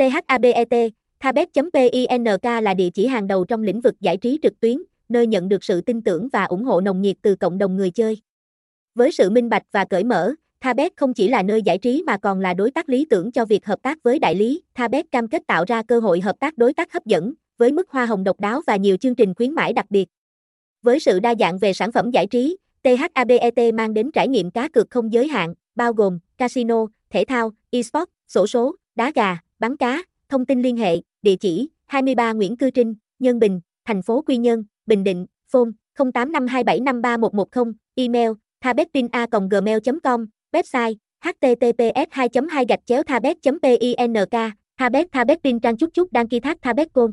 THABET, Thabet.pink là địa chỉ hàng đầu trong lĩnh vực giải trí trực tuyến, nơi nhận được sự tin tưởng và ủng hộ nồng nhiệt từ cộng đồng người chơi. Với sự minh bạch và cởi mở, Thabet không chỉ là nơi giải trí mà còn là đối tác lý tưởng cho việc hợp tác với đại lý. Thabet cam kết tạo ra cơ hội hợp tác đối tác hấp dẫn, với mức hoa hồng độc đáo và nhiều chương trình khuyến mãi đặc biệt. Với sự đa dạng về sản phẩm giải trí, THABET mang đến trải nghiệm cá cược không giới hạn, bao gồm casino, thể thao, eSports, sổ số, đá gà, bắn cá. Thông tin liên hệ, địa chỉ 23 Nguyễn Cư Trinh, Nhân Bình, thành phố Quy Nhơn, Bình Định, phone 0852753110, email thabetpina.gmail.com, website https 2 2 gạch chéo thabet pink thabet thabetpin trang chúc chúc đăng ký thác thabet côn